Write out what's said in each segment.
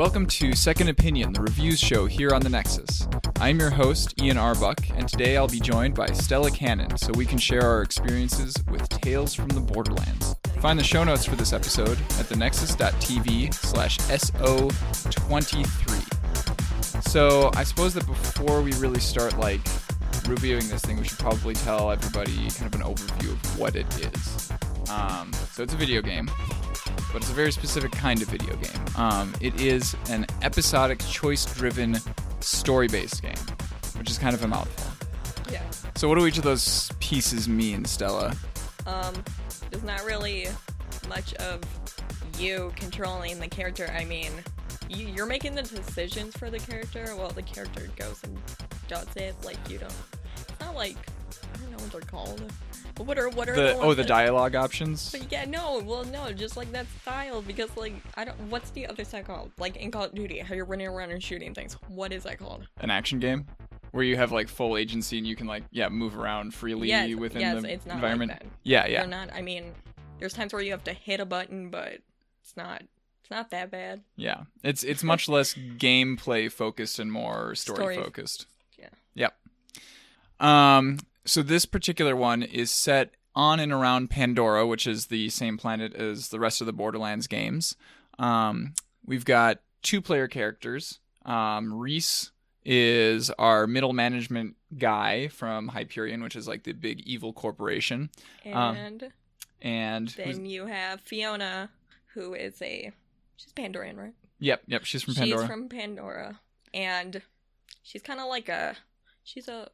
Welcome to Second Opinion, the reviews show here on the Nexus. I'm your host, Ian Arbuck, and today I'll be joined by Stella Cannon so we can share our experiences with Tales from the Borderlands. Find the show notes for this episode at thenexus.tv slash SO23. So I suppose that before we really start like reviewing this thing, we should probably tell everybody kind of an overview of what it is. Um, so it's a video game, but it's a very specific kind of video game. Um, it is an episodic, choice-driven, story-based game, which is kind of a mouthful. Yeah. So what do each of those pieces mean, Stella? Um, there's not really much of you controlling the character. I mean, you, you're making the decisions for the character while the character goes and does it. Like you don't. It's not like I don't know what they're called. What are what are The the, oh, the dialogue options. But yeah, no, well, no, just like that style because like I don't. What's the other side called? Like in Call of Duty, how you're running around and shooting things. What is that called? An action game where you have like full agency and you can like yeah move around freely yes, within yes, the it's not environment. Like that. Yeah, yeah. They're not. I mean, there's times where you have to hit a button, but it's not. It's not that bad. Yeah, it's it's much less gameplay focused and more story, Story. focused. Yeah. Yep. Um. So this particular one is set on and around Pandora, which is the same planet as the rest of the Borderlands games. Um. We've got two player characters. Um. Rhys is our middle management guy from Hyperion, which is like the big evil corporation, Um, And and who's- then you have Fiona, who is a she's Pandoran, right? yep, yep, she's from Pandora, She's from Pandora, and she's kind of like a she's a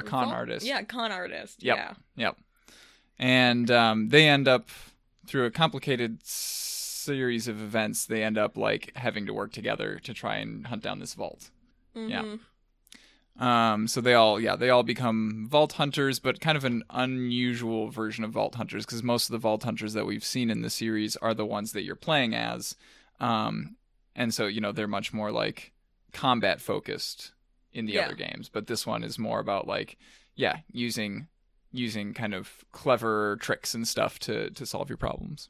a con vault- artist. Yeah, con artist. Yep. Yeah. Yep. And um, they end up through a complicated series of events. They end up like having to work together to try and hunt down this vault. Yeah. Mhm. Um, so they all, yeah, they all become vault hunters, but kind of an unusual version of vault hunters because most of the vault hunters that we've seen in the series are the ones that you're playing as. Um, and so you know they're much more like combat focused in the Yeah. other games, but this one is more about like, yeah, using using kind of clever tricks and stuff to to solve your problems.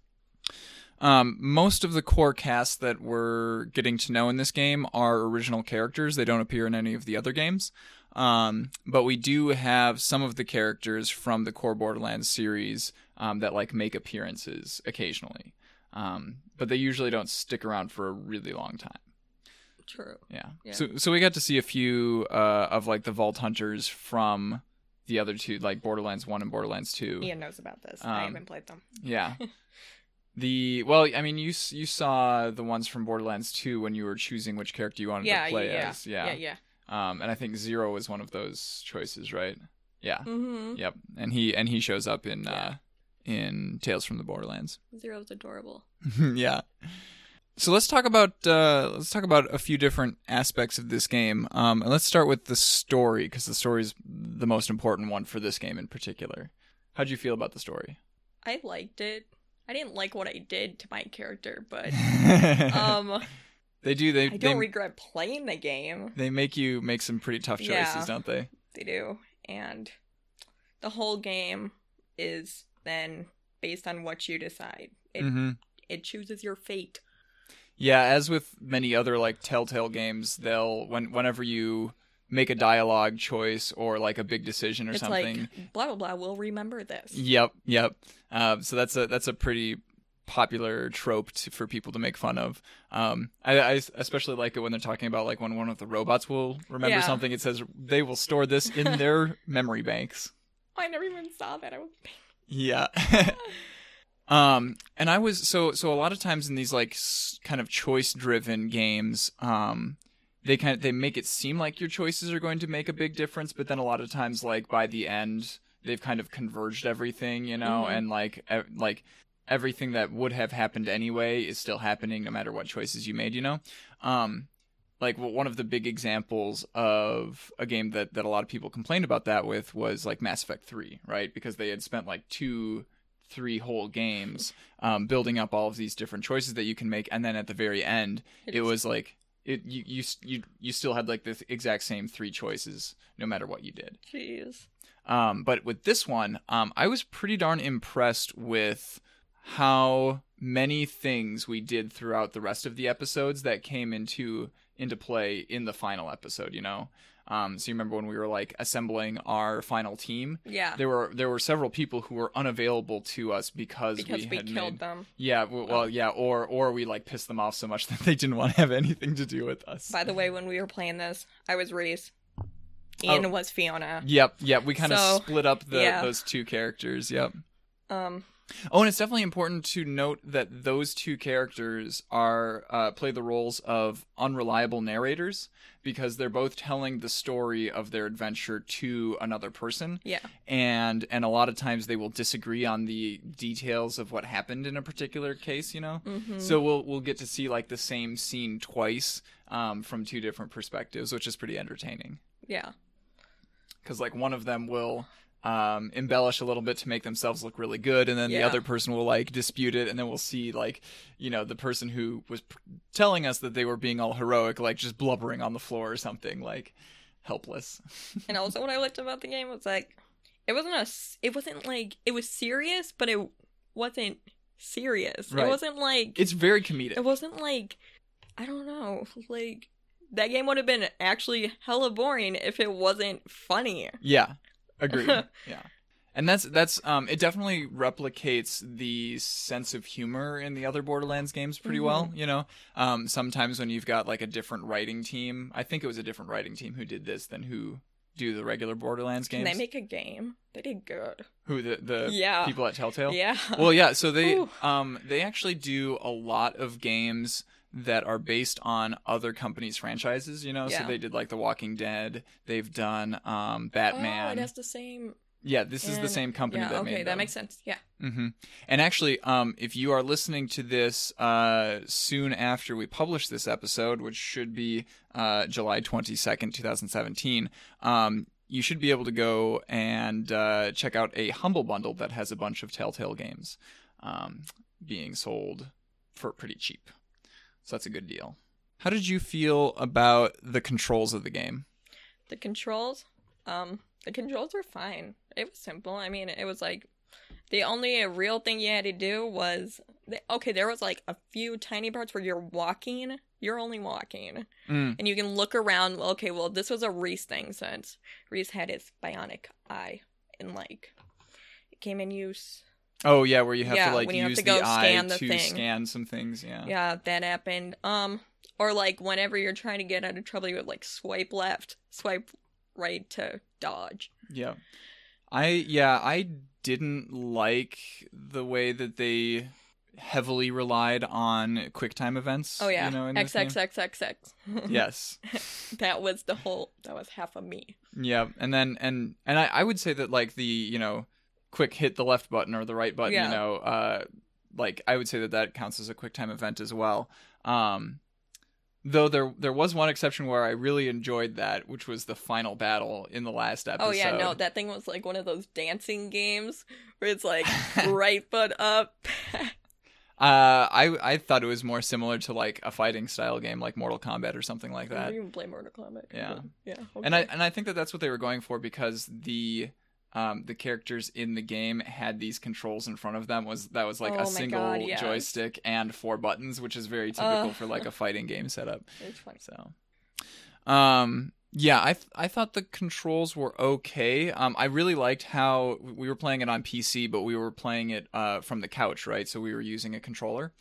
Um, most of the core cast that we're getting to know in this game are original characters. They don't appear in any of the other games. Um, but we do have some of the characters from the core Borderlands series um, that like make appearances occasionally. Um, but they usually don't stick around for a really long time. True. Yeah. Yeah. So so we got to see a few uh, of like the Vault Hunters from the other two, like Borderlands One and Borderlands Two. Ian knows about this. I Um, haven't played them. Yeah. the well, I mean, you you saw the ones from Borderlands 2 when you were choosing which character you wanted Yeah, to play yeah, as. Yeah. yeah, yeah. Um, and I think Zero was one of those choices, right? Yeah. Mm-hmm. Yep. And he and he shows up in Yeah. uh in Tales from the Borderlands. Zero's adorable. yeah. So let's talk about uh, let's talk about a few different aspects of this game, um, and let's start with the story because the story is the most important one for this game in particular. How'd you feel about the story? I liked it. I didn't like what I did to my character, but um, they do. They I don't regret playing the game. they make you make some pretty tough choices, Yeah. don't they? They do, and the whole game is then based on what you decide. It hmm it chooses your fate. Yeah, as with many other like Telltale games, they'll when whenever you make a dialogue choice or like a big decision or it's something. like blah blah blah. We'll remember this. Yep, yep. Um, so that's a that's a pretty popular trope to, for people to make fun of. Um, I, I especially like it when they're talking about like when one of the robots will remember Yeah. something. It says they will store this in their memory banks. I never even saw that. I was Yeah. um, and I was so so a lot of times in these like s- kind of choice driven games, um, they kind of they make it seem like your choices are going to make a big difference, but then a lot of times like by the end they've kind of converged everything, you know, Mhm. and like e- like everything that would have happened anyway is still happening no matter what choices you made, you know. Um, like w- one of the big examples of a game that, that a lot of people complained about that with was like Mass Effect 3, right? Because they had spent like two, three whole games um, building up all of these different choices that you can make, and then at the very end, it was like it you you you you still had like the exact same three choices no matter what you did. Jeez. Um, but with this one, um, I was pretty darn impressed with how many things we did throughout the rest of the episodes that came into into play in the final episode. You know, um, so you remember when we were like assembling our final team? Yeah. There were there were several people who were unavailable to us because, because we we, had killed made them. yeah well yeah or or we like pissed them off so much that they didn't want to have anything to do with us. By the way, when we were playing this, I was Rhys. Ian Oh. was Fiona. Yep, yep. We kind of So, split up the yeah. those two characters. Yep. Um, Oh, and it's definitely important to note that those two characters are uh, play the roles of unreliable narrators because they're both telling the story of their adventure to another person, yeah. and and a lot of times they will disagree on the details of what happened in a particular case. You know, hmm so we'll we'll get to see like the same scene twice um, from two different perspectives, which is pretty entertaining yeah. because like one of them will um, embellish a little bit to make themselves look really good, and then the other person will like dispute it, and then we'll see like you know the person who was p- telling us that they were being all heroic, like just blubbering on the floor or something, like helpless. And also, what I liked about the game was like, it wasn't a, it wasn't like it was serious, but it wasn't serious. Right. It wasn't like It's very comedic. it wasn't like I don't know, like that game would have been actually hella boring if it wasn't funny. Yeah, agreed. yeah, and that's that's um, it definitely replicates the sense of humor in the other Borderlands games pretty Mhm. well. You know, um, sometimes when you've got like a different writing team, I think it was a different writing team who did this than who do the regular Borderlands games. Can they make a game? They did good. who the the Yeah. people at Telltale? Yeah. Well, yeah. So they Ooh. um they actually do a lot of games that are based on other companies' franchises. You know, so they did like The Walking Dead. They've done um Oh, Batman. it has the same. Yeah, this is the same company yeah. that okay, made that makes sense. Yeah. hmm And actually, um, if you are listening to this uh, soon after we publish this episode, which should be uh, July 22nd, 2017, um, you should be able to go and uh, check out a Humble Bundle that has a bunch of Telltale games um, being sold for pretty cheap. So that's a good deal. How did you feel about the controls of the game? The controls, um, the controls were fine. It was simple. I mean, it was like the only real thing you had to do was okay. There was like a few tiny parts where you're walking. You're only walking, Mm, and you can look around. Okay, well, this was a Rhys thing since Rhys had his bionic eye, and like it came in use. Oh yeah, where you have Yeah, to like when you have use to the eye the to thing. scan some things. Yeah. Yeah, that happened. Um, or like whenever you're trying to get out of trouble, you would like swipe left, swipe right to dodge. Yeah. I yeah, I didn't like the way that they heavily relied on QuickTime events. Oh yeah, You know, in. XXXXX. Yes. that was the whole. That was half of me. Yeah. And then and and I, I would say that like the, you know, quick hit the left button or the right button, Yeah. you know, uh like I would say that that counts as a quick time event as well. Um Though there there was one exception where I really enjoyed that, which was the final battle in the last episode. Oh yeah, no, that thing was like one of those dancing games where it's like right foot up. Uh, I I thought it was more similar to like a fighting style game, like Mortal Kombat or something like that. don't even play Mortal Kombat. Yeah. yeah. And I and I think that that's what they were going for because the um the characters in the game had these controls in front of them was that was like Oh a single God, yes. joystick and four buttons, which is very typical Ugh. for like a fighting game setup. it's funny. So, um, yeah, I th- I thought the controls were okay. Um, I really liked how we were playing it on PC, but we were playing it uh from the couch, right? So we were using a controller.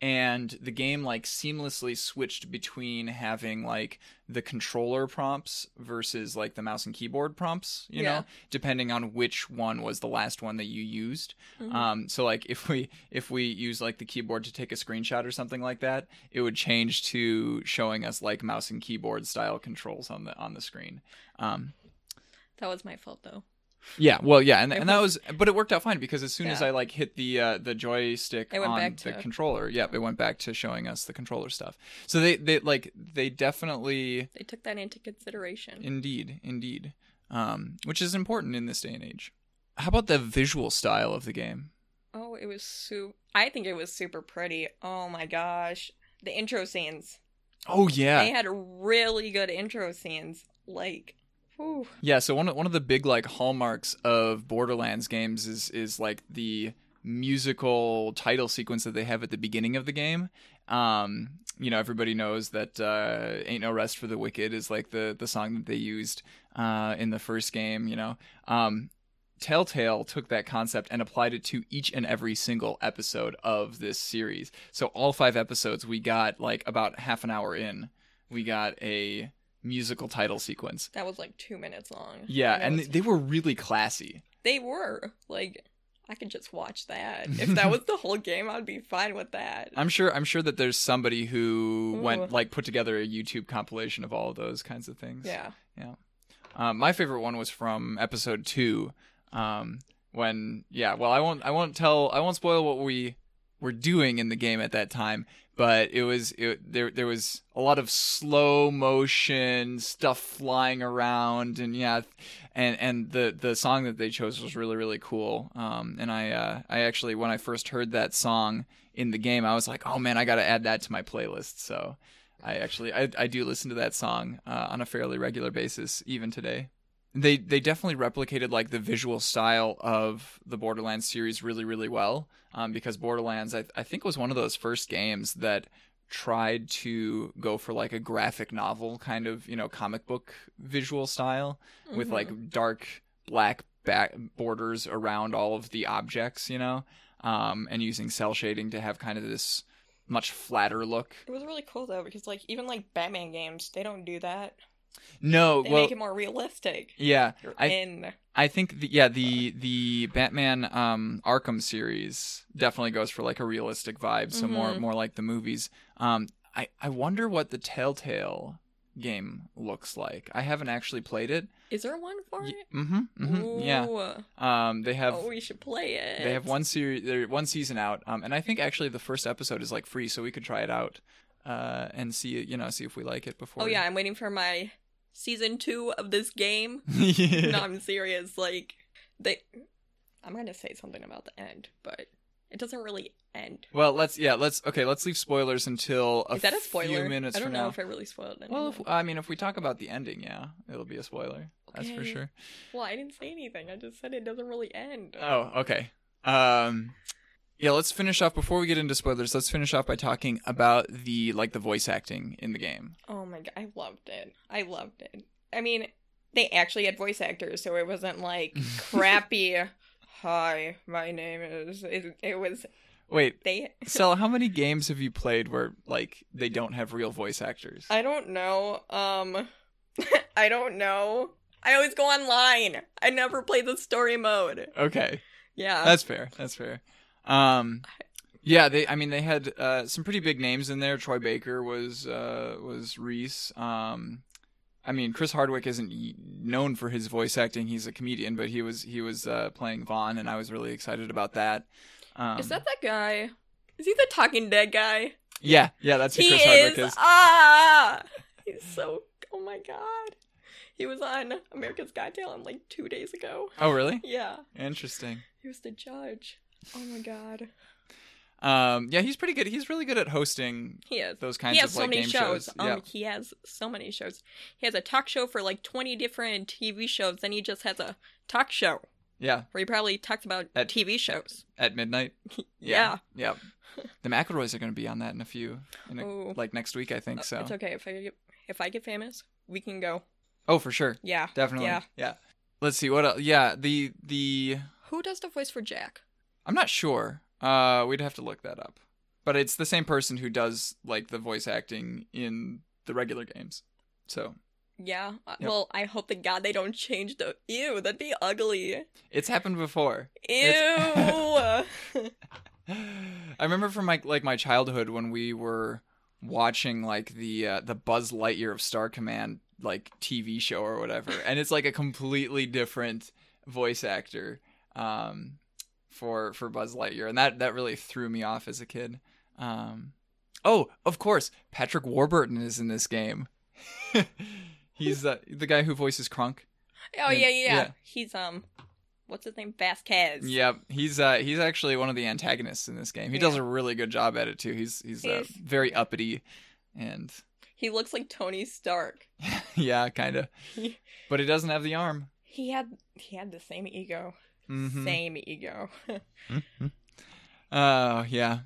And the game like seamlessly switched between having like the controller prompts versus like the mouse and keyboard prompts, you Yeah. know, depending on which one was the last one that you used. Mhm. Um, so like if we if we use like the keyboard to take a screenshot or something like that, it would change to showing us like mouse and keyboard style controls on the on the screen. Um, that was my fault though. Yeah, well, yeah, and, and that was, but it worked out fine because as soon as I like hit the uh, the joystick on back the to- controller, yep, it went back to showing us the controller stuff. So they they like they definitely, They took that into consideration. indeed, indeed, um, which is important in this day and age. How about the visual style of the game? Oh, it was super. I think it was super pretty. Oh my gosh, the intro scenes. Oh yeah, They had really good intro scenes. Like, whew. Yeah, so one of, one of the big like hallmarks of Borderlands games is is like the musical title sequence that they have at the beginning of the game. Um, you know, everybody knows that uh, "Ain't No Rest for the Wicked" is like the the song that they used uh, in the first game. You know, um, Telltale took that concept and applied it to each and every single episode of this series. So all five episodes, we got like about half an hour in, we got a musical title sequence. That was like two minutes long. Yeah, And and was- they were really classy. they were like, I could just watch that. If that was the whole game, I'd be fine with that. I'm sure. I'm sure that there's somebody who Ooh. went like put together a YouTube compilation of all of those kinds of things. Yeah. Yeah. Um, my favorite one was from episode two, um, when yeah. Well, I won't. I won't tell. I won't spoil what we were doing in the game at that time. But it was it, there. There was a lot of slow motion stuff flying around, and yeah, and and the the song that they chose was really really cool. Um, and I uh, I actually when I first heard that song in the game, I was like, oh man, I got to add that to my playlist. So I actually I, I do listen to that song uh, on a fairly regular basis even today. They they definitely replicated like the visual style of the Borderlands series really really well um, because Borderlands I I think was one of those first games that tried to go for like a graphic novel kind of you know comic book visual style with Mhm. like dark black back borders around all of the objects you know um, and using cell shading to have kind of this much flatter look It was really cool though because like even like Batman games, they don't do that. No They well make it more realistic. yeah You're I- in. I think the, yeah the the Batman um, Arkham series definitely goes for like a realistic vibe, so more Mhm. more like the movies. Um, I I wonder what the Telltale game looks like. I haven't actually played it. Is there one for it? mhm, mhm, yeah. Um, they have oh, we should play it. they have one series, they're one season out. Um, and I think actually the first episode is like free, so we could try it out. Uh, and see you know see if we like it before. Oh yeah, I'm waiting for my season two of this game. yeah. no, I'm serious. Like they, I'm gonna say something about the end, but it doesn't really end. Well, let's yeah, let's okay, let's leave spoilers until a Is that a spoiler? few minutes I don't from know now. if I really spoiled it. Well, if, I mean, if we talk about the ending, yeah, it'll be a spoiler. That's for sure. well, I didn't say anything. I just said it doesn't really end. Oh, okay. Um, yeah, let's finish off before we get into spoilers. Let's finish off by talking about the like the voice acting in the game. Oh my god, I loved it. I loved it. I mean, they actually had voice actors, so it wasn't like crappy. Hi, my name is. It, it was Wait, they. Stella, how many games have you played where like they don't have real voice actors? I don't know. Um, I don't know. I always go online. I never play the story mode. Okay, Yeah. that's fair. That's fair. Um, yeah, they. I mean, they had uh, some pretty big names in there. Troy Baker was uh, was Rhys. Um, I mean, Chris Hardwick isn't known for his voice acting. He's a comedian, but he was he was uh, playing Vaughn, and I was really excited about that. Um, is that that guy? Is he the Talking Dead guy? Yeah, yeah, that's who he Chris Hardwick is. is. Ah, he's so. Oh my god. He was on America's Got Talent like two days ago. Oh, really? Yeah, Interesting. he was the judge. Oh my god, Um, yeah, he's pretty good. He's really good at hosting he is. those kinds he has of so like many game shows. shows. Um, yeah. he has so many shows. He has a talk show for like twenty different TV shows. Then he just has a talk show Yeah, where he probably talks about At- TV shows. at midnight. Yeah. Yeah. The McElroys are going to be on that in a few, in a, like next week, I think. Uh, So. It's okay if I get if I get famous, we can go. Oh, for sure, Yeah, definitely. Yeah. yeah. Let's see what. Else? Yeah, the the Who does the voice for Jack? I'm not sure. Uh, we'd have to look that up. But it's the same person who does like the voice acting in the regular games. So Yeah. uh, Yep. Well, I hope to God they don't change the. Ew, that'd be ugly. it's happened before. Ew. I remember from my like my childhood when we were watching like the uh, the Buzz Lightyear of Star Command like TV show or whatever, and it's like a completely different voice actor um, for for Buzz Lightyear, and that that really threw me off as a kid. Um, oh, of course, Patrick Warburton is in this game. He's uh, the guy who voices Kronk. oh yeah, yeah, yeah. Yeah. He's um, what's his name? Vasquez. Yep, he's uh he's actually one of the antagonists in this game. He does a really good job at it too. He's he's uh, very uppity, and He looks like Tony Stark. yeah, kind of. But he doesn't have the arm. he had he had the same ego. Mhm. Same ego. Oh yeah,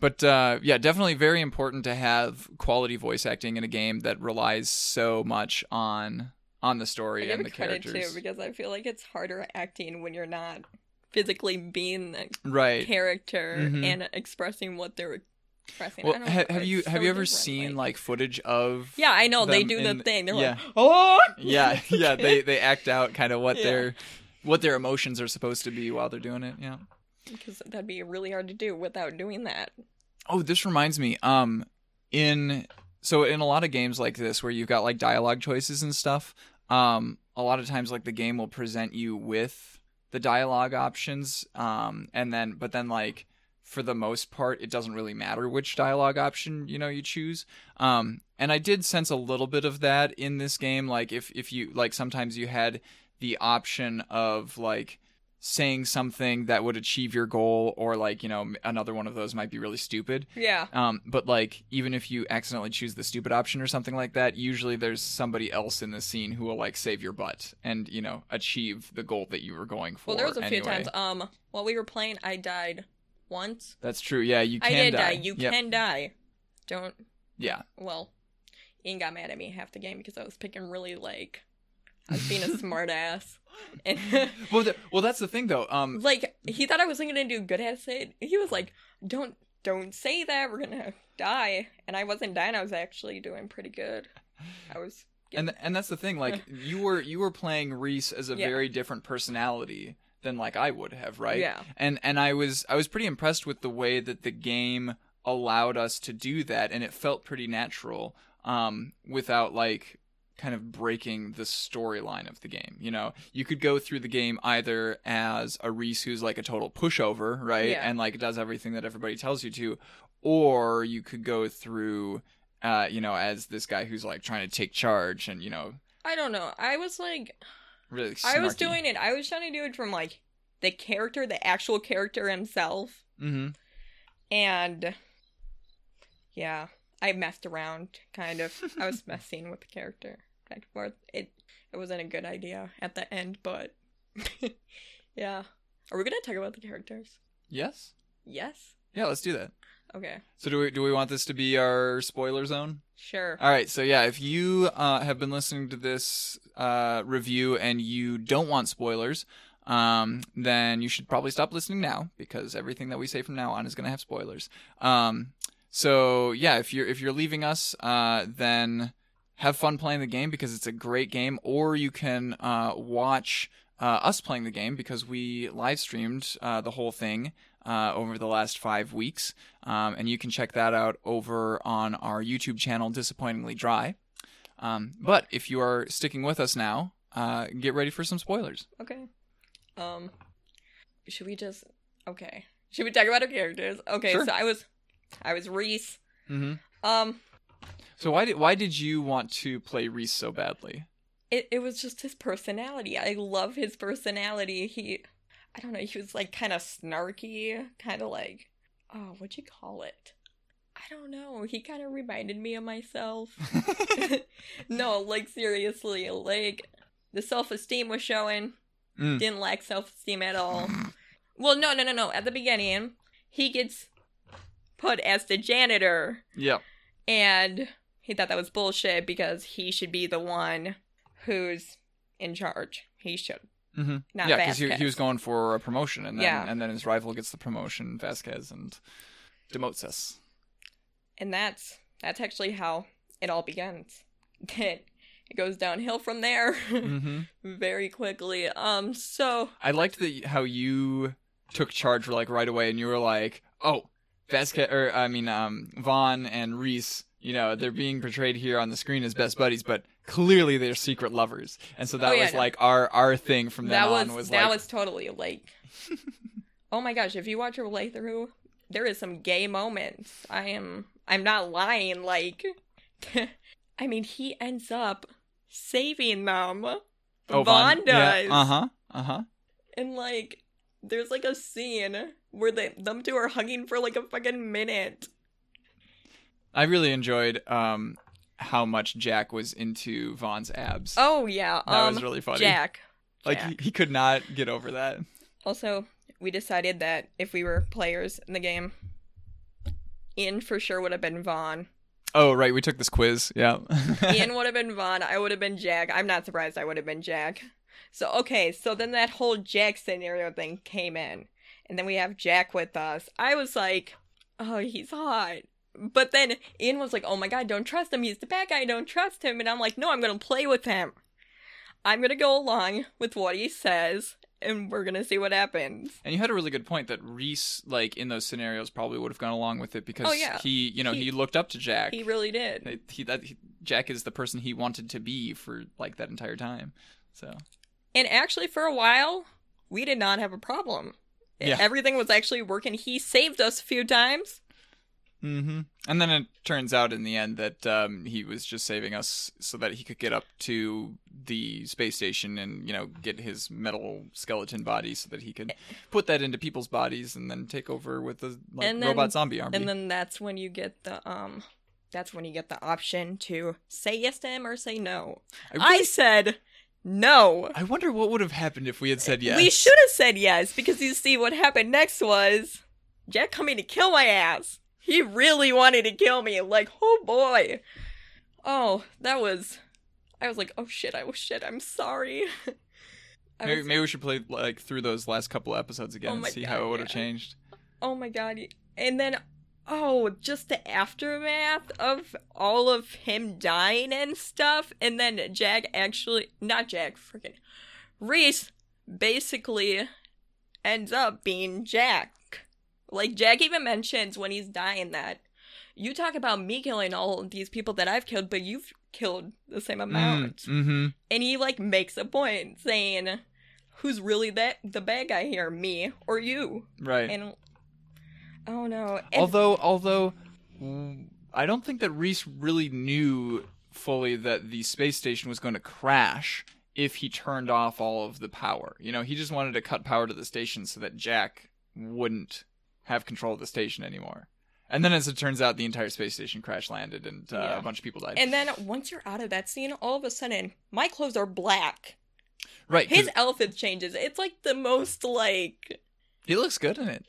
but uh, yeah, definitely very important to have quality voice acting in a game that relies so much on on the story and the characters. too because I feel like it's harder acting when you're not physically being the right. character Mhm. and expressing what they're expressing. Well, ha- have you have you ever seen like- like footage of? Yeah, I know they do in- the thing. They're yeah. like, oh, yeah, yeah. They they act out kind of what Yeah. their what their emotions are supposed to be while they're doing it. Yeah. because that'd be really hard to do without doing that. Oh, this reminds me. Um, in so in a lot of games like this where you've got like dialogue choices and stuff, um, a lot of times like the game will present you with the dialogue options, um, and then but then like for the most part it doesn't really matter which dialogue option you know you choose. Um, and I did sense a little bit of that in this game. Like if if you like sometimes you had the option of like saying something that would achieve your goal or like you know another one of those might be really stupid Yeah, um, but like even if you accidentally choose the stupid option or something like that usually there's somebody else in the scene who will like save your butt and you know achieve the goal that you were going for well, there was a few times. Um, while we were playing, I died once. that's true yeah you I can did die. die You Yep. can die. Don't. yeah Well, Ian got mad at me half the game because I was picking really like I was being a smart ass, and well, th- well that's the thing though um like he thought I was gonna do good at it. He was like, "Don't, don't say that. We're gonna die." And I wasn't dying. I was actually doing pretty good. I was. and and that's the thing like you were you were playing Rhys as a Yeah. very different personality than like I would have right Yeah. and and I was I was pretty impressed with the way that the game allowed us to do that and it felt pretty natural um without like kind of breaking the storyline of the game you know you could go through the game either as a Rhys who's like a total pushover right Yeah. and like does everything that everybody tells you to or you could go through uh you know as this guy who's like trying to take charge and you know I don't know. I was like, really I was doing it. I was trying to do it from like the character, the actual character himself, mhm and yeah, I messed around. Kind of. I was messing with the character back and forth. It it wasn't a good idea at the end, but yeah. Are we gonna talk about the characters? yes Yes. yeah let's do that Okay. so do we do we want this to be our spoiler zone Sure. All right, so yeah, if you uh, have been listening to this uh, review and you don't want spoilers, um, then you should probably stop listening now because everything that we say from now on is going to have spoilers. Um, so yeah, if you're if you're leaving us, uh, then have fun playing the game because it's a great game, or you can uh, watch uh, us playing the game because we live streamed uh, the whole thing uh, over the last five weeks. Um, and you can check that out over on our YouTube channel, Disappointingly Dry. Um, but if you are sticking with us now, uh, get ready for some spoilers. Okay. Um, should we just? Okay. Should we talk about our characters? Okay. Sure. So I was, I was Rhys. Mm-hmm. Um, So why did why did you want to play Rhys so badly? it it was just his personality. I love his personality. He, I don't know. He was like kind of snarky, kind of like, oh, what'd you call it? I don't know. He kind of reminded me of myself. no, like seriously, like the self esteem was showing. Mm. Didn't lack self esteem at all. Well, no, no, no, no. At the beginning, he gets put as the janitor, Yeah. and he thought that was bullshit because he should be the one who's in charge. He should hmm not yeah, because he, he was going for a promotion, and then Yeah. and then his rival gets the promotion, Vasquez, and demotes us. and that's that's actually how it all begins. Then it goes downhill from there hmm very quickly. Um, so I liked that how you took charge like right away, and you were like, "Oh, Vasquez, or I mean, um, Vaughn and Rhys, you know, they're being portrayed here on the screen as best buddies, but clearly they're secret lovers." And so that Oh, yeah, was no. like our our thing from then that was, on was that like, was totally like oh my gosh if you watch her playthrough there is some gay moments i am i'm not lying like i mean he ends up saving them oh, Vaughn does uh huh, uh huh. and like there's like a scene where they them two are hugging for like a fucking minute I really enjoyed um how much Jack was into Vaughn's abs. oh yeah that um was really funny. jack like Jack. he, he could not get over that. also we decided that if we were players in the game, Ian for sure would have been Vaughn. Oh, right. We took this quiz. Yeah. Ian would have been Vaughn. I would have been Jack. I'm not surprised I would have been Jack. So, okay, so then that whole Jack scenario thing came in. And then we have Jack with us. I was like, oh, he's hot. But then Ian was like, oh my god, don't trust him. He's the bad guy. Don't trust him. And I'm like, no, I'm going to play with him. I'm going to go along with what he says and we're gonna see what happens. And you had a really good point that Rhys, like in those scenarios, probably would have gone along with it because Oh, yeah. he, you know, he, He- looked up to Jack. He really did. He, he- that he, Jack is the person he wanted to be for like that entire time. So And actually, for a while, we did not have a problem. Yeah. Everything was actually working. He saved us a few times. Hmm And then it turns out in the end that um, he was just saving us so that he could get up to the space station and you know get his metal skeleton body so that he could put that into people's bodies and then take over with the like, then- robot zombie army. And then that's when you get the um that's when you get the option to say yes to him or say no. I, I said no. I wonder what would have happened if we had said yes. We should have said yes because you see what happened next was Jack coming to kill my ass. He really wanted to kill me. Like, oh boy. Oh, that was. I was like, oh shit, I was shit. I'm sorry. Maybe, was- maybe we should play like through those last couple episodes again Oh and see God, how it would have yeah. changed. Oh my god. And then, oh, just the aftermath of all of him dying and stuff. And then Jack actually, not Jack, freaking Rhys basically ends up being Jack. Like, Jack even mentions when he's dying that you talk about me killing all these people that I've killed, but you've killed the same amount. Mm-hmm. And he, like, makes a point saying, Who's really that the bad guy here, me or you? Right. And oh no, and, although, although, mm, I don't think that Rhys really knew fully that the space station was going to crash if he turned off all of the power. You know, he just wanted to cut power to the station so that Jack wouldn't have control of the station anymore. And then, as it turns out, the entire space station crash landed and uh, Yeah. a bunch of people died. and then once you're out of that scene, all of a sudden my clothes are black. Right. His outfit changes. It's like the most like he looks good in it.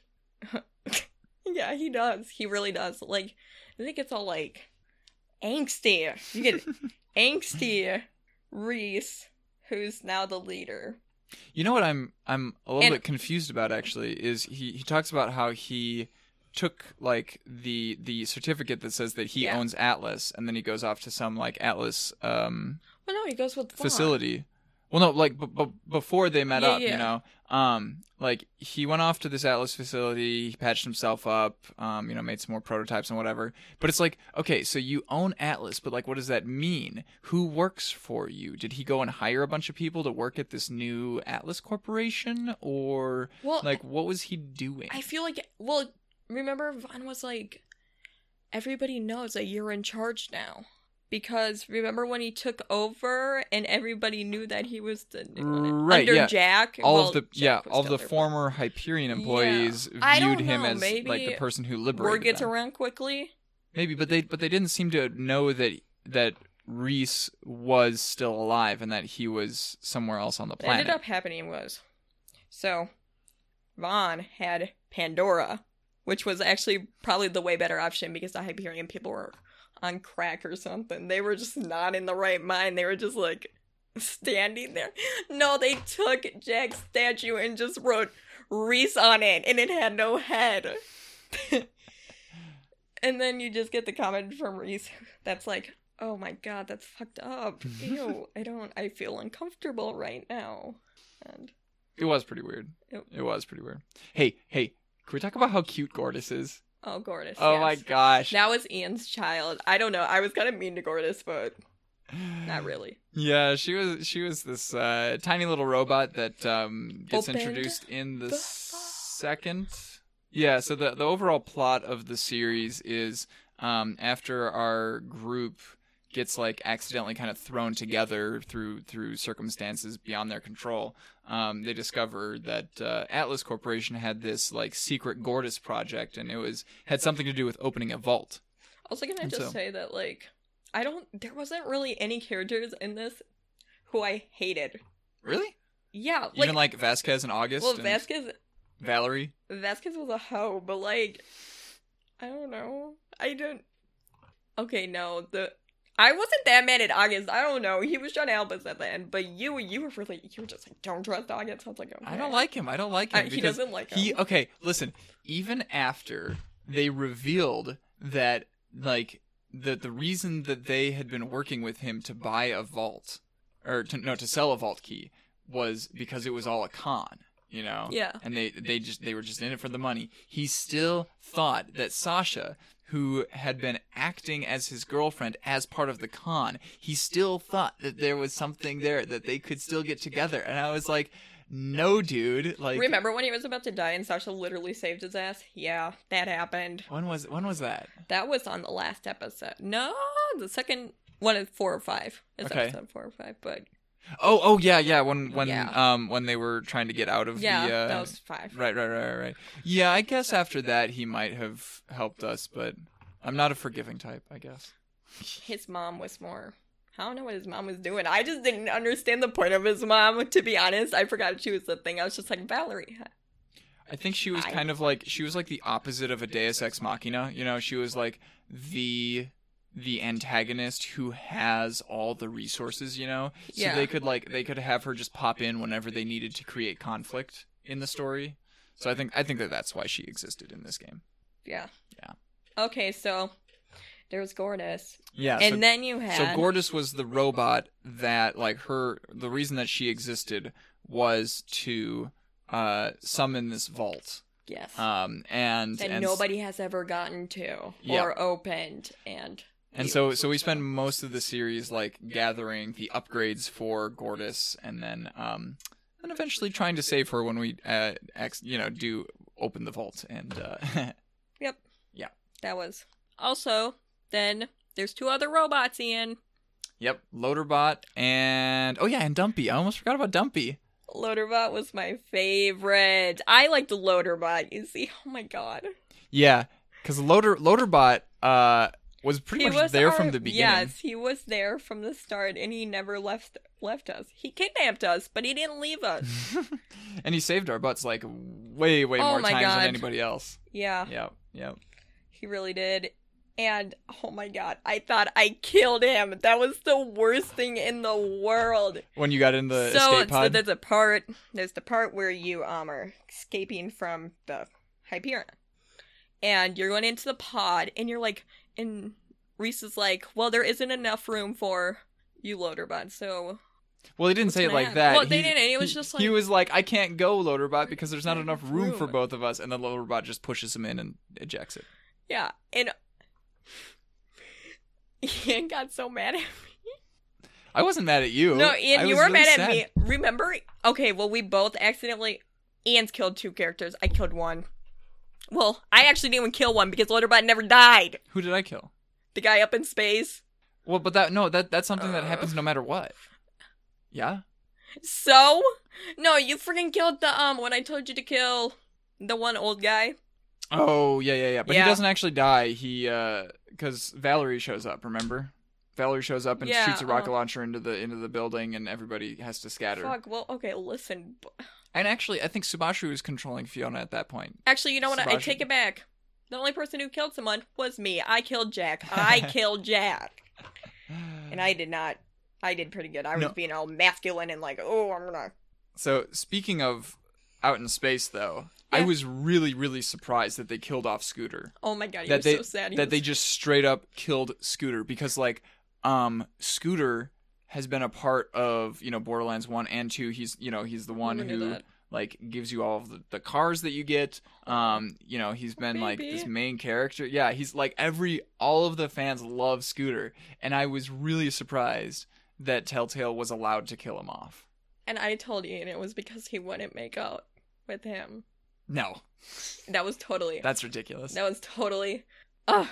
yeah, he does. He really does. Like I think it's all like angsty. You get angsty Rhys, who's now the leader. You know what I'm I'm a little And- bit confused about actually is he he talks about how he took like the the certificate that says that he Yeah. owns Atlas and then he goes off to some like Atlas um Well, no, he goes with Vaughn. facility. Well no, like b- b- before they met Yeah, up, yeah. you know. Um like he went off to this Atlas facility, he patched himself up, um you know, made some more prototypes and whatever. But it's like, okay, so you own Atlas, but like what does that mean? Who works for you? Did he go and hire a bunch of people to work at this new Atlas corporation or Well, like what was he doing? I feel like well, remember Vaughn was like everybody knows that you're in charge now. Because remember when he took over and everybody knew that he was the uh, Right, under yeah. Jack. all Well, of the Jack yeah, all of the former Hyperion employees I viewed him know, as like the person who liberated Word gets them. around quickly. Maybe, but they but they didn't seem to know that that Rhys was still alive and that he was somewhere else on the What planet. ended up happening was so Vaughn had Pandora, which was actually probably the way better option because the Hyperion people were on crack or something. They were just not in the right mind. They were just like standing there. No, they took Jack's statue and just wrote Rhys on it and it had no head. and then you just get the comment from Rhys that's like, oh my god, that's fucked up. Ew, I don't, I feel uncomfortable right now. And It was pretty weird. Yep. It was pretty weird. Hey, hey, can we talk about how cute Gortys is? Oh, Gortys. Oh my gosh. That was Ian's child. I don't know. I was kind of mean to Gortys, but not really. Yeah, she was she was this uh, tiny little robot that um, gets Opened introduced in the the second. Yeah, so the the overall plot of the series is um, after our group gets like accidentally kind of thrown together through through circumstances beyond their control, um, they discover that uh, Atlas Corporation had this like secret Gortys project, and it was had something to do with opening a vault. Also, can I And just so- say that, like, I don't, there wasn't really any characters in this who I hated. Really? Yeah, like, Even like Vasquez and August. well, and- Vasquez, Vallory. Vasquez was a hoe, but like, I don't know. I don't. Okay, no, the I wasn't that mad at August. I don't know. He was trying to help us at the end, but you, you were really, you were just like, don't trust August. I was like, okay. I don't like him. I don't like uh, him. I- he doesn't like He him. okay. Listen, even after they revealed that like the the reason that they had been working with him to buy a vault or to no to sell a vault key was because it was all a con. You know. Yeah. And they they just they were just in it for the money. He still thought that Sasha. Who had been acting as his girlfriend as part of the con? He still thought that there was something there that they could still get together, and I was like, "No, dude! Like, Remember when he was about to die and Sasha literally saved his ass? Yeah, that happened. When was when was that? That was on the last episode. No, the second one is four or five. It's Okay. episode four or five, but Oh oh yeah yeah when when Yeah. um when they were trying to get out of yeah, the uh, that was five. right right right right yeah I guess after that he might have helped us but I'm not a forgiving type I guess His mom was more. I don't know what his mom was doing. I just didn't understand the point of his mom. To be honest, I forgot she was the thing. I was just like Vallory. I think she was I- kind of like she was like the opposite of a Deus Ex Machina you know she was like the the antagonist who has all the resources you know so Yeah. they could like they could have her just pop in whenever they needed to create conflict in the story so I think I think that that's why she existed in this game Yeah. Yeah. Okay, so there was Gortys, yeah and so- then you had So Gortys was the robot that, like, her. The reason that she existed was to uh, summon this vault. yes, Um, and that and, nobody has ever gotten to Yeah. or opened, and And so, so we spend most of the series like gathering the upgrades for Gortys, and then, um, and eventually trying to save her when we, uh, ex- you know, do open the vault. And uh, yep, yeah, that was also then. There's two other robots, Ian. yep, Loaderbot and oh yeah, and Dumpy. I almost forgot about Dumpy. Loaderbot was my favorite. I liked the Loaderbot. You see, oh my god, Yeah, because Loader Loaderbot uh was pretty he much was there our- from the beginning. Yes, he was there from the start, and he never left left us. He kidnapped us, but he didn't leave us. and he saved our butts like way, way Oh more times God. than anybody else. yeah, Yep, yep. he really did. And oh my god, I thought I killed him. That was the worst thing in the world. When you got in the so escape so pod, there's a part there's the part where you um are escaping from the Hyperion. And you're going into the pod and you're like and Rhys is like, Well, there isn't enough room for you Loaderbot, so well, he didn't what's say it like happen? that. Well, they didn't. He was just like he was like, I can't go, Loaderbot, because there's not enough room for both of us. And then Loaderbot just pushes him in and ejects it. yeah. And Ian got so mad at me. I wasn't mad at you. No, Ian, I you were really mad sad. at me. Remember? Okay, well, we both accidentally. Ian's killed two characters. I killed one. Well, I actually didn't even kill one because Loaderbot never died. Who did I kill? The guy up in space. Well, but that no, that that's something that Uh. happens no matter what. Yeah. So? No, you freaking killed the, um, when I told you to kill the one old guy. Oh yeah, yeah, yeah. But Yeah. he doesn't actually die. He uh, because Vallory shows up. Remember? Vallory shows up and Yeah, shoots a rocket uh. launcher into the into the building, and everybody has to scatter. Fuck, well, okay, listen. And actually, I think Subashu was controlling Fiona at that point. Actually, you know what? I Sebastian. take it back. The only person who killed someone was me. I killed Jack. I killed Jack. And I did not. I did pretty good. I was No. being all masculine and like, oh, I'm gonna. So speaking of out in space, though, I was really, really surprised that they killed off Scooter. Oh my god, he that they so sad. He that was- they just straight up killed Scooter because like um Scooter has been a part of you know Borderlands one and two. He's you know he's the one who that. like gives you all of the, the cars that you get. Um you know he's been like this main character. Yeah, he's like every all of the fans love Scooter, and I was really surprised that Telltale was allowed to kill him off. And I told Ian it was because he wouldn't make out with him. No, That was totally. that's ridiculous. that was totally. Ugh.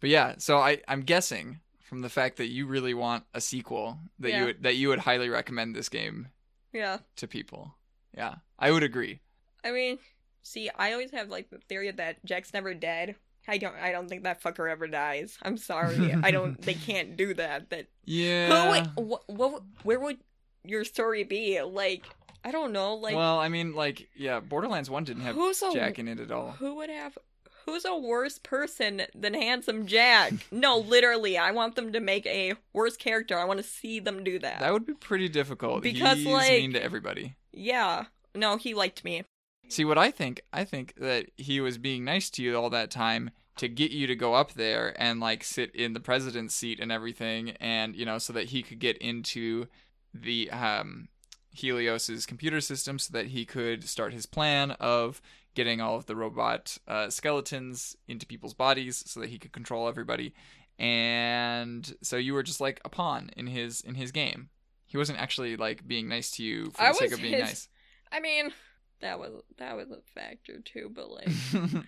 But yeah, so I I'm guessing from the fact that you really want a sequel that Yeah. you would, that you would highly recommend this game Yeah. to people. Yeah, I would agree. I mean, see, I always have like the theory that Jack's never dead. I don't. I don't think that fucker ever dies. I'm sorry. I don't. They can't do that. That Yeah. who? Would, what, what? Where would your story be? Like, I don't know, like well, I mean, like, yeah, Borderlands One didn't have who's a Jack in it at all. who would have who's a worse person than handsome Jack? no, literally, I want them to make a worse character. I want to see them do that. That would be pretty difficult. Because, He's like- mean to everybody. yeah. No, he liked me. See what I think? I think that he was being nice to you all that time to get you to go up there and like sit in the president's seat and everything, and you know, so that he could get into the um, Helios's computer system, so that he could start his plan of getting all of the robot uh, skeletons into people's bodies, so that he could control everybody. And so you were just like a pawn in his in his game. He wasn't actually like being nice to you for the I sake of being his- nice. I mean, that was that was a factor too, but like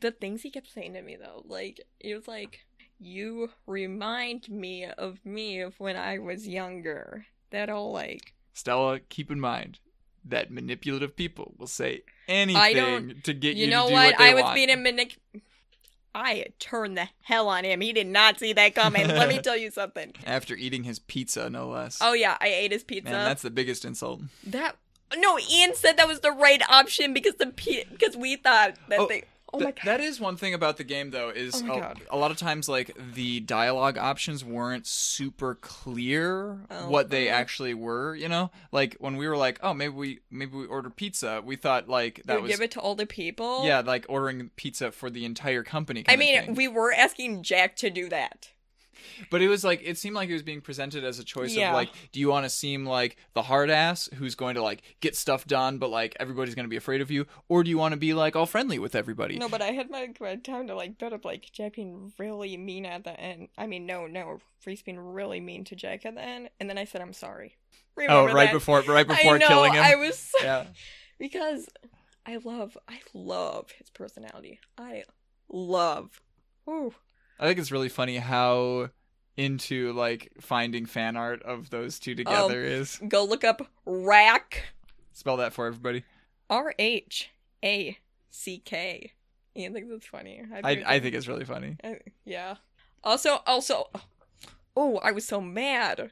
the things he kept saying to me though, like it was like you remind me of me of when I was younger. That all like Stella, keep in mind that manipulative people will say anything to get you, you know to do what? what I was want. being a manic. I turned the hell on him. He did not see that coming. Let me tell you something. After eating his pizza, no less. Oh yeah, I ate his pizza. Man, that's the biggest insult. That no, Ian said that was the right option because the pi- because we thought that Oh, they. Oh my god. That is one thing about the game, though, is Oh a, a lot of times, like, the dialogue options weren't super clear Oh. what they actually were, you know? Like, when we were like, oh, maybe we maybe we order pizza, we thought, like, that you was... give it to all the people. yeah, like ordering pizza for the entire company. I kind of mean, thing. we were asking Jack to do that. But it was like it seemed like it was being presented as a choice Yeah. of like, do you want to seem like the hard ass who's going to like get stuff done, but like everybody's going to be afraid of you, or do you want to be like all friendly with everybody? No, but I had my time to like build up like Jack being really mean at the end. I mean, no, no, Rhys being really mean to Jack at the end, and then I said I'm sorry. oh, right that? before right before I know, killing him. I was so- yeah. because I love I love his personality. I love. Ooh. I think it's really funny how into like finding fan art of those two together is. Go look up Rhack Spell that for everybody. R H A C K. Ian thinks it's funny. I I think it's really funny. Uh, yeah. Also, also, oh, I was so mad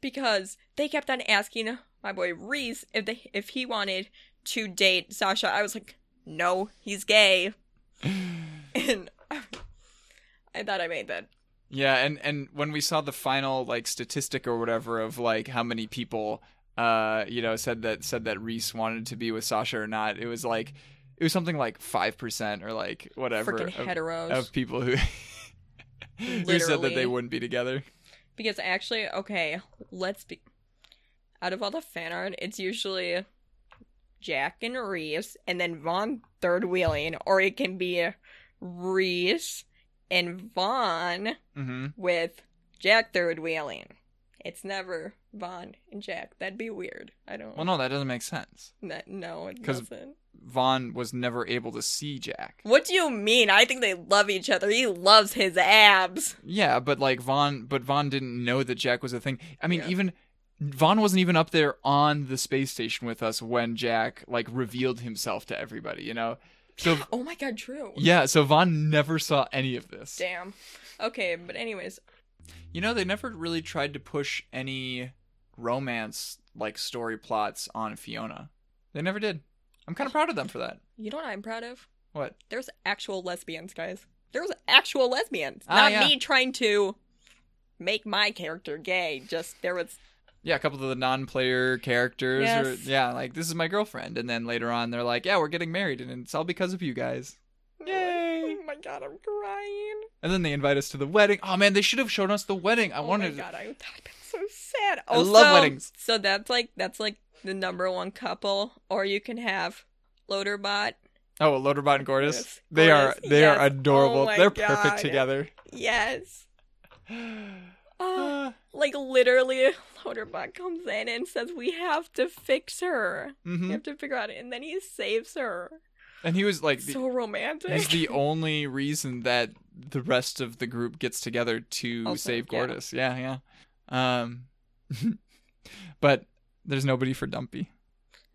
because they kept on asking my boy Rhys if they if he wanted to date Sasha. I was like, no, he's gay, and I thought I made that. Yeah, and and when we saw the final like statistic or whatever of like how many people uh you know said that said that Rhys wanted to be with Sasha or not, it was like it was something like five percent or like whatever Freaking of, heteros. of people who who said that they wouldn't be together. Because actually, okay, let's be. Out of all the fan art, it's usually Jack and Rhys, and then Vaughn third wheeling, or it can be Rhys and Vaughn Mm-hmm. with Jack third wheeling. It's never Vaughn and Jack. That'd be weird. I don't. Well, no, that doesn't make sense. That, no, it doesn't. Vaughn was never able to see Jack. What do you mean? I think they love each other. He loves his abs. Yeah, but like Vaughn, but Vaughn didn't know that Jack was a thing. I mean, Yeah. even Vaughn wasn't even up there on the space station with us when Jack like revealed himself to everybody. You know, so Oh my god, true. yeah, so Vaughn never saw any of this. Damn. Okay, but anyways, You know, they never really tried to push any romance like story plots on Fiona. They never did. I'm kind of proud of them for that. you know what I'm proud of? What? There's actual lesbians, guys. There's actual lesbians. Ah, Not yeah. me trying to make my character gay. Just there was Yeah, a couple of the non-player characters. Or, Yes. yeah, like this is my girlfriend, and then later on they're like, "Yeah, we're getting married, and it's all because of you guys." Yay! Oh my god, I'm crying. And then they invite us to the wedding. Oh man, they should have shown us the wedding. I oh wanted. Oh my god, I would have been so sad. I love weddings. So that's like that's like the number one couple, or you can have Loaderbot. Oh, Loaderbot and Gortys. Yes, They are they yes. are adorable. Oh They're God. perfect together. Yes. Oh, Uh, like literally, Loaderbot comes in and says, "We have to fix her. mhm. We have to figure out," it. and then he saves her. And he was like, the, so romantic. he's the only reason that the rest of the group gets together to Also, save yeah. Yeah, yeah. Um, but there's nobody for Dumpy.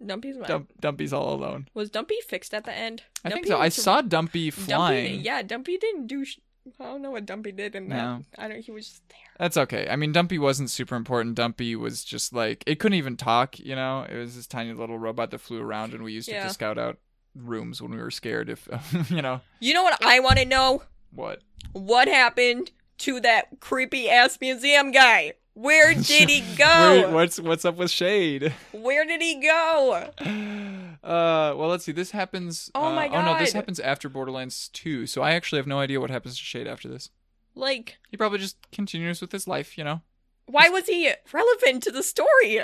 Dumpy's. Dump, Dumpy's all alone. Was Dumpy fixed at the end? I think so. I saw Dumpy Dumpy, flying. yeah, Dumpy didn't do. Sh- I don't know what Dumpy did in that. No. I don't. He was just there. That's okay. I mean, Dumpy wasn't super important. Dumpy was just like it couldn't even talk. You know, it was this tiny little robot that flew around, and we used it to scout out rooms when we were scared. If you know You know what I want to know? what. What happened to that creepy ass museum guy? Where did he Wait, go? what's what's up with Shade? Where did he go? Uh, well, let's see. This happens. Oh uh, my Oh no, this happens after Borderlands 2. So I actually have no idea what happens to Shade after this. Like, He probably just continues with his life. You know, why was he relevant to the story?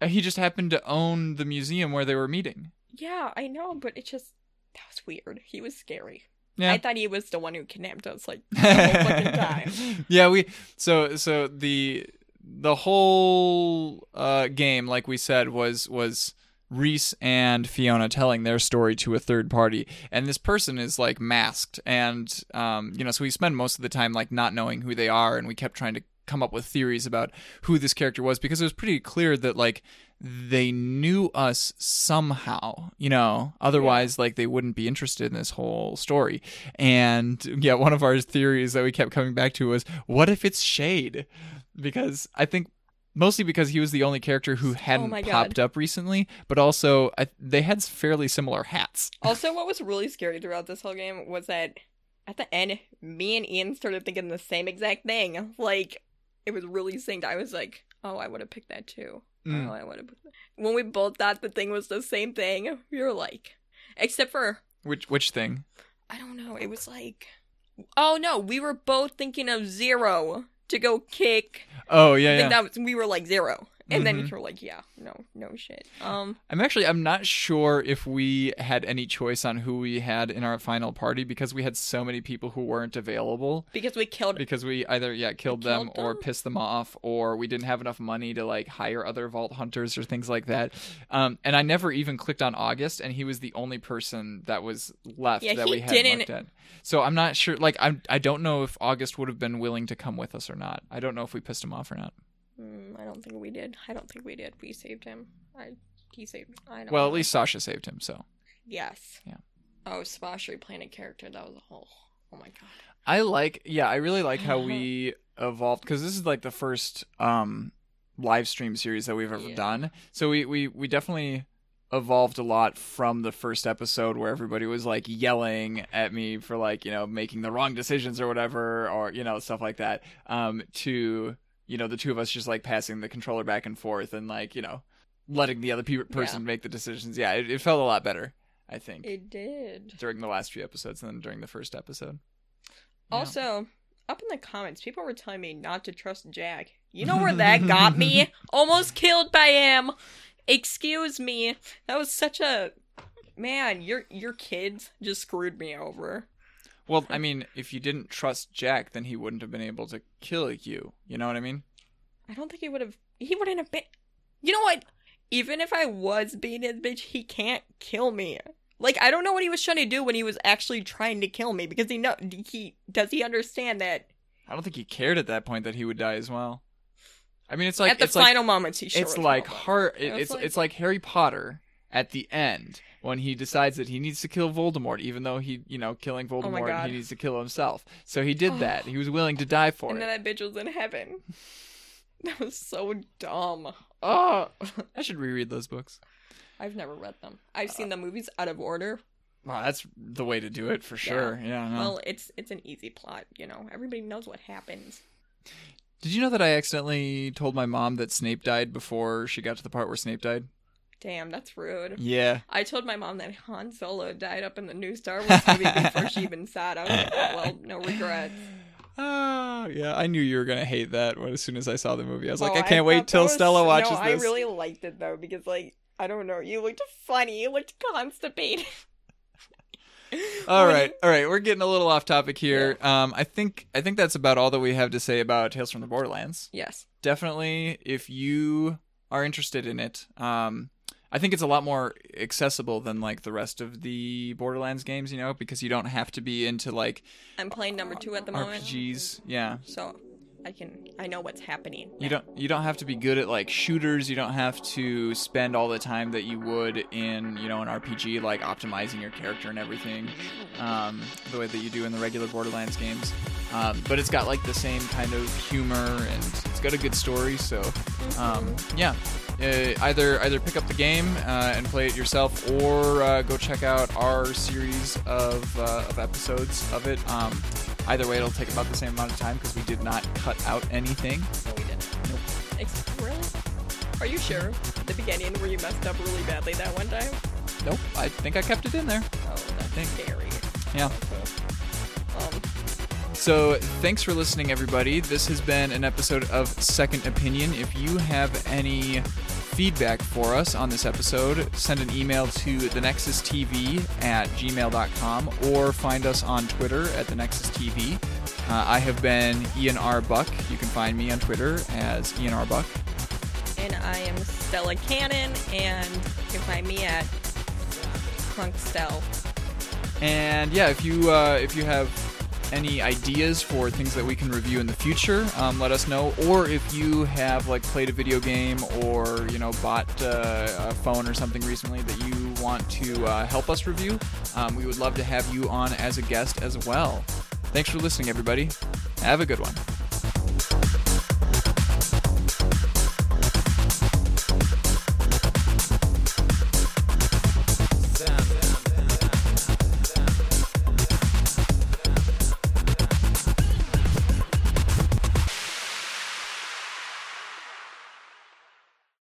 Uh, he just happened to own the museum where they were meeting. Yeah, I know, but it just that was weird. He was scary. Yeah. I thought he was the one who kidnapped us like the whole fucking time. yeah, we so so the the whole uh, game, like we said, was was Rhys and Fiona telling their story to a third party, and this person is like masked, and um, you know, so we spend most of the time like not knowing who they are, and we kept trying to come up with theories about who this character was because it was pretty clear that like they knew us somehow, you know, otherwise like they wouldn't be interested in this whole story. And yeah, one of our theories that we kept coming back to was what if it's Shade? Because I think mostly because he was the only character who hadn't Oh popped up recently, but also I, they had fairly similar hats. Also, what was really scary throughout this whole game was that at the end, me and Ian started thinking the same exact thing. Like, it was really synced. I was like, oh, I would have picked that too. Mm. Oh, I would have. When we both thought the thing was the same thing, we were like, except for, Which which thing? I don't know, it was like, oh no, we were both thinking of Zero to go kick. Oh yeah, I yeah. think that was, we were like Zero. And then Mhm. you were like, yeah, no, no shit. Um, I'm actually I'm not sure if we had any choice on who we had in our final party because we had so many people who weren't available because we killed because we either yeah killed them killed or them? pissed them off or we didn't have enough money to like hire other vault hunters or things like that. Um, and I never even clicked on August and he was the only person that was left Yeah, that we had didn't- looked at. So I'm not sure like I'm I don't know if August would have been willing to come with us or not. I don't know if we pissed him off or not. Mm, I don't think we did. I don't think we did. We saved him. I he saved. I don't. Well, know. at least Sasha saved him, so yes. Yeah. Oh, playing a character. That was a whole. Oh my god. I like, yeah, I really like how we evolved because this is like the first um live stream series that we've ever Yeah. done. So we we we definitely evolved a lot from the first episode where everybody was like yelling at me for like you know making the wrong decisions or whatever or you know stuff like that um to you know the two of us just like passing the controller back and forth and like you know letting the other pe- person make the decisions yeah it, it felt a lot better i think It did. during the last few episodes and then during the first episode Yeah. Also, up in the comments, people were telling me not to trust Jack. You know where that got me? Almost killed by him. Excuse me. That was such a man. Your your kids just screwed me over. Well, I mean, if you didn't trust Jack, then he wouldn't have been able to kill you. You know what I mean? I don't think he would have. He wouldn't have been. You know what? Even if I was being his bitch, he can't kill me. Like I don't know what he was trying to do when he was actually trying to kill me because he know he does he understand that I don't think he cared at that point that he would die as well. I mean, it's like at the it's like final moments he sure it's like har- it, It's it's like- it's like Harry Potter at the end when he decides that he needs to kill Voldemort, even though he, you know, killing oh Voldemort, Oh he needs to kill himself. So he did oh. that. He was willing to die for and it. then that bitch was in heaven. That was so dumb. Oh, I should reread those books. I've never read them. I've uh, seen the movies out of order. Well, that's the way to do it for sure. Yeah. no. Well, it's it's an easy plot, you know. Everybody knows what happens. Did you know that I accidentally told my mom that Snape died before she got to the part where Snape died? Damn, that's rude. Yeah. I told my mom that Han Solo died up in the new Star Wars movie before she even saw it. I was like, well, no regrets. Oh, yeah. I knew you were gonna hate that when, as soon as I saw the movie. I was like, Oh, I can't thought wait till was- Stella watches no, I really liked it though because, like, I don't know, you looked funny. You looked constipated. all right all right We're getting a little off topic here. Um, I think I think that's about all that we have to say about Tales from the Borderlands. Yes. Definitely, if you are interested in it, um, I think it's a lot more accessible than like the rest of the Borderlands games. You know, because you don't have to be into like I'm playing number two at the moment. RPGs. Yeah. So I can I know what's happening. You don't you don't have to be good at like shooters. You don't have to spend all the time that you would in you know an RPG like optimizing your character and everything, um, the way that you do in the regular Borderlands games. Um, but it's got like the same kind of humor and it's got a good story. So um, yeah, uh, either either pick up the game uh, and play it yourself, or uh, go check out our series of, uh, of episodes of it. Um, either way, it'll take about the same amount of time because we did not cut out anything. No, we didn't. Ex- really? Are you sure? The beginning where you messed up really badly that one time? Nope, I think I kept it in there. Oh, that's think- scary. Yeah. Um, So thanks for listening, everybody. This has been an episode of Second Opinion. If you have any feedback for us on this episode, send an email to thenexustv at gmail.com or find us on Twitter at thenexustv. Uh, I have been Ian R. Buck. You can find me on Twitter as Ian R. Buck. and I am Stella Cannon, and you can find me at Clunkstell. And yeah, if you uh, if you have any ideas for things that we can review in the future, um, let us know. Or if you have like played a video game or you know bought uh, a phone or something recently that you want to uh, help us review, um, we would love to have you on as a guest as well. Thanks for listening, everybody. Have a good one.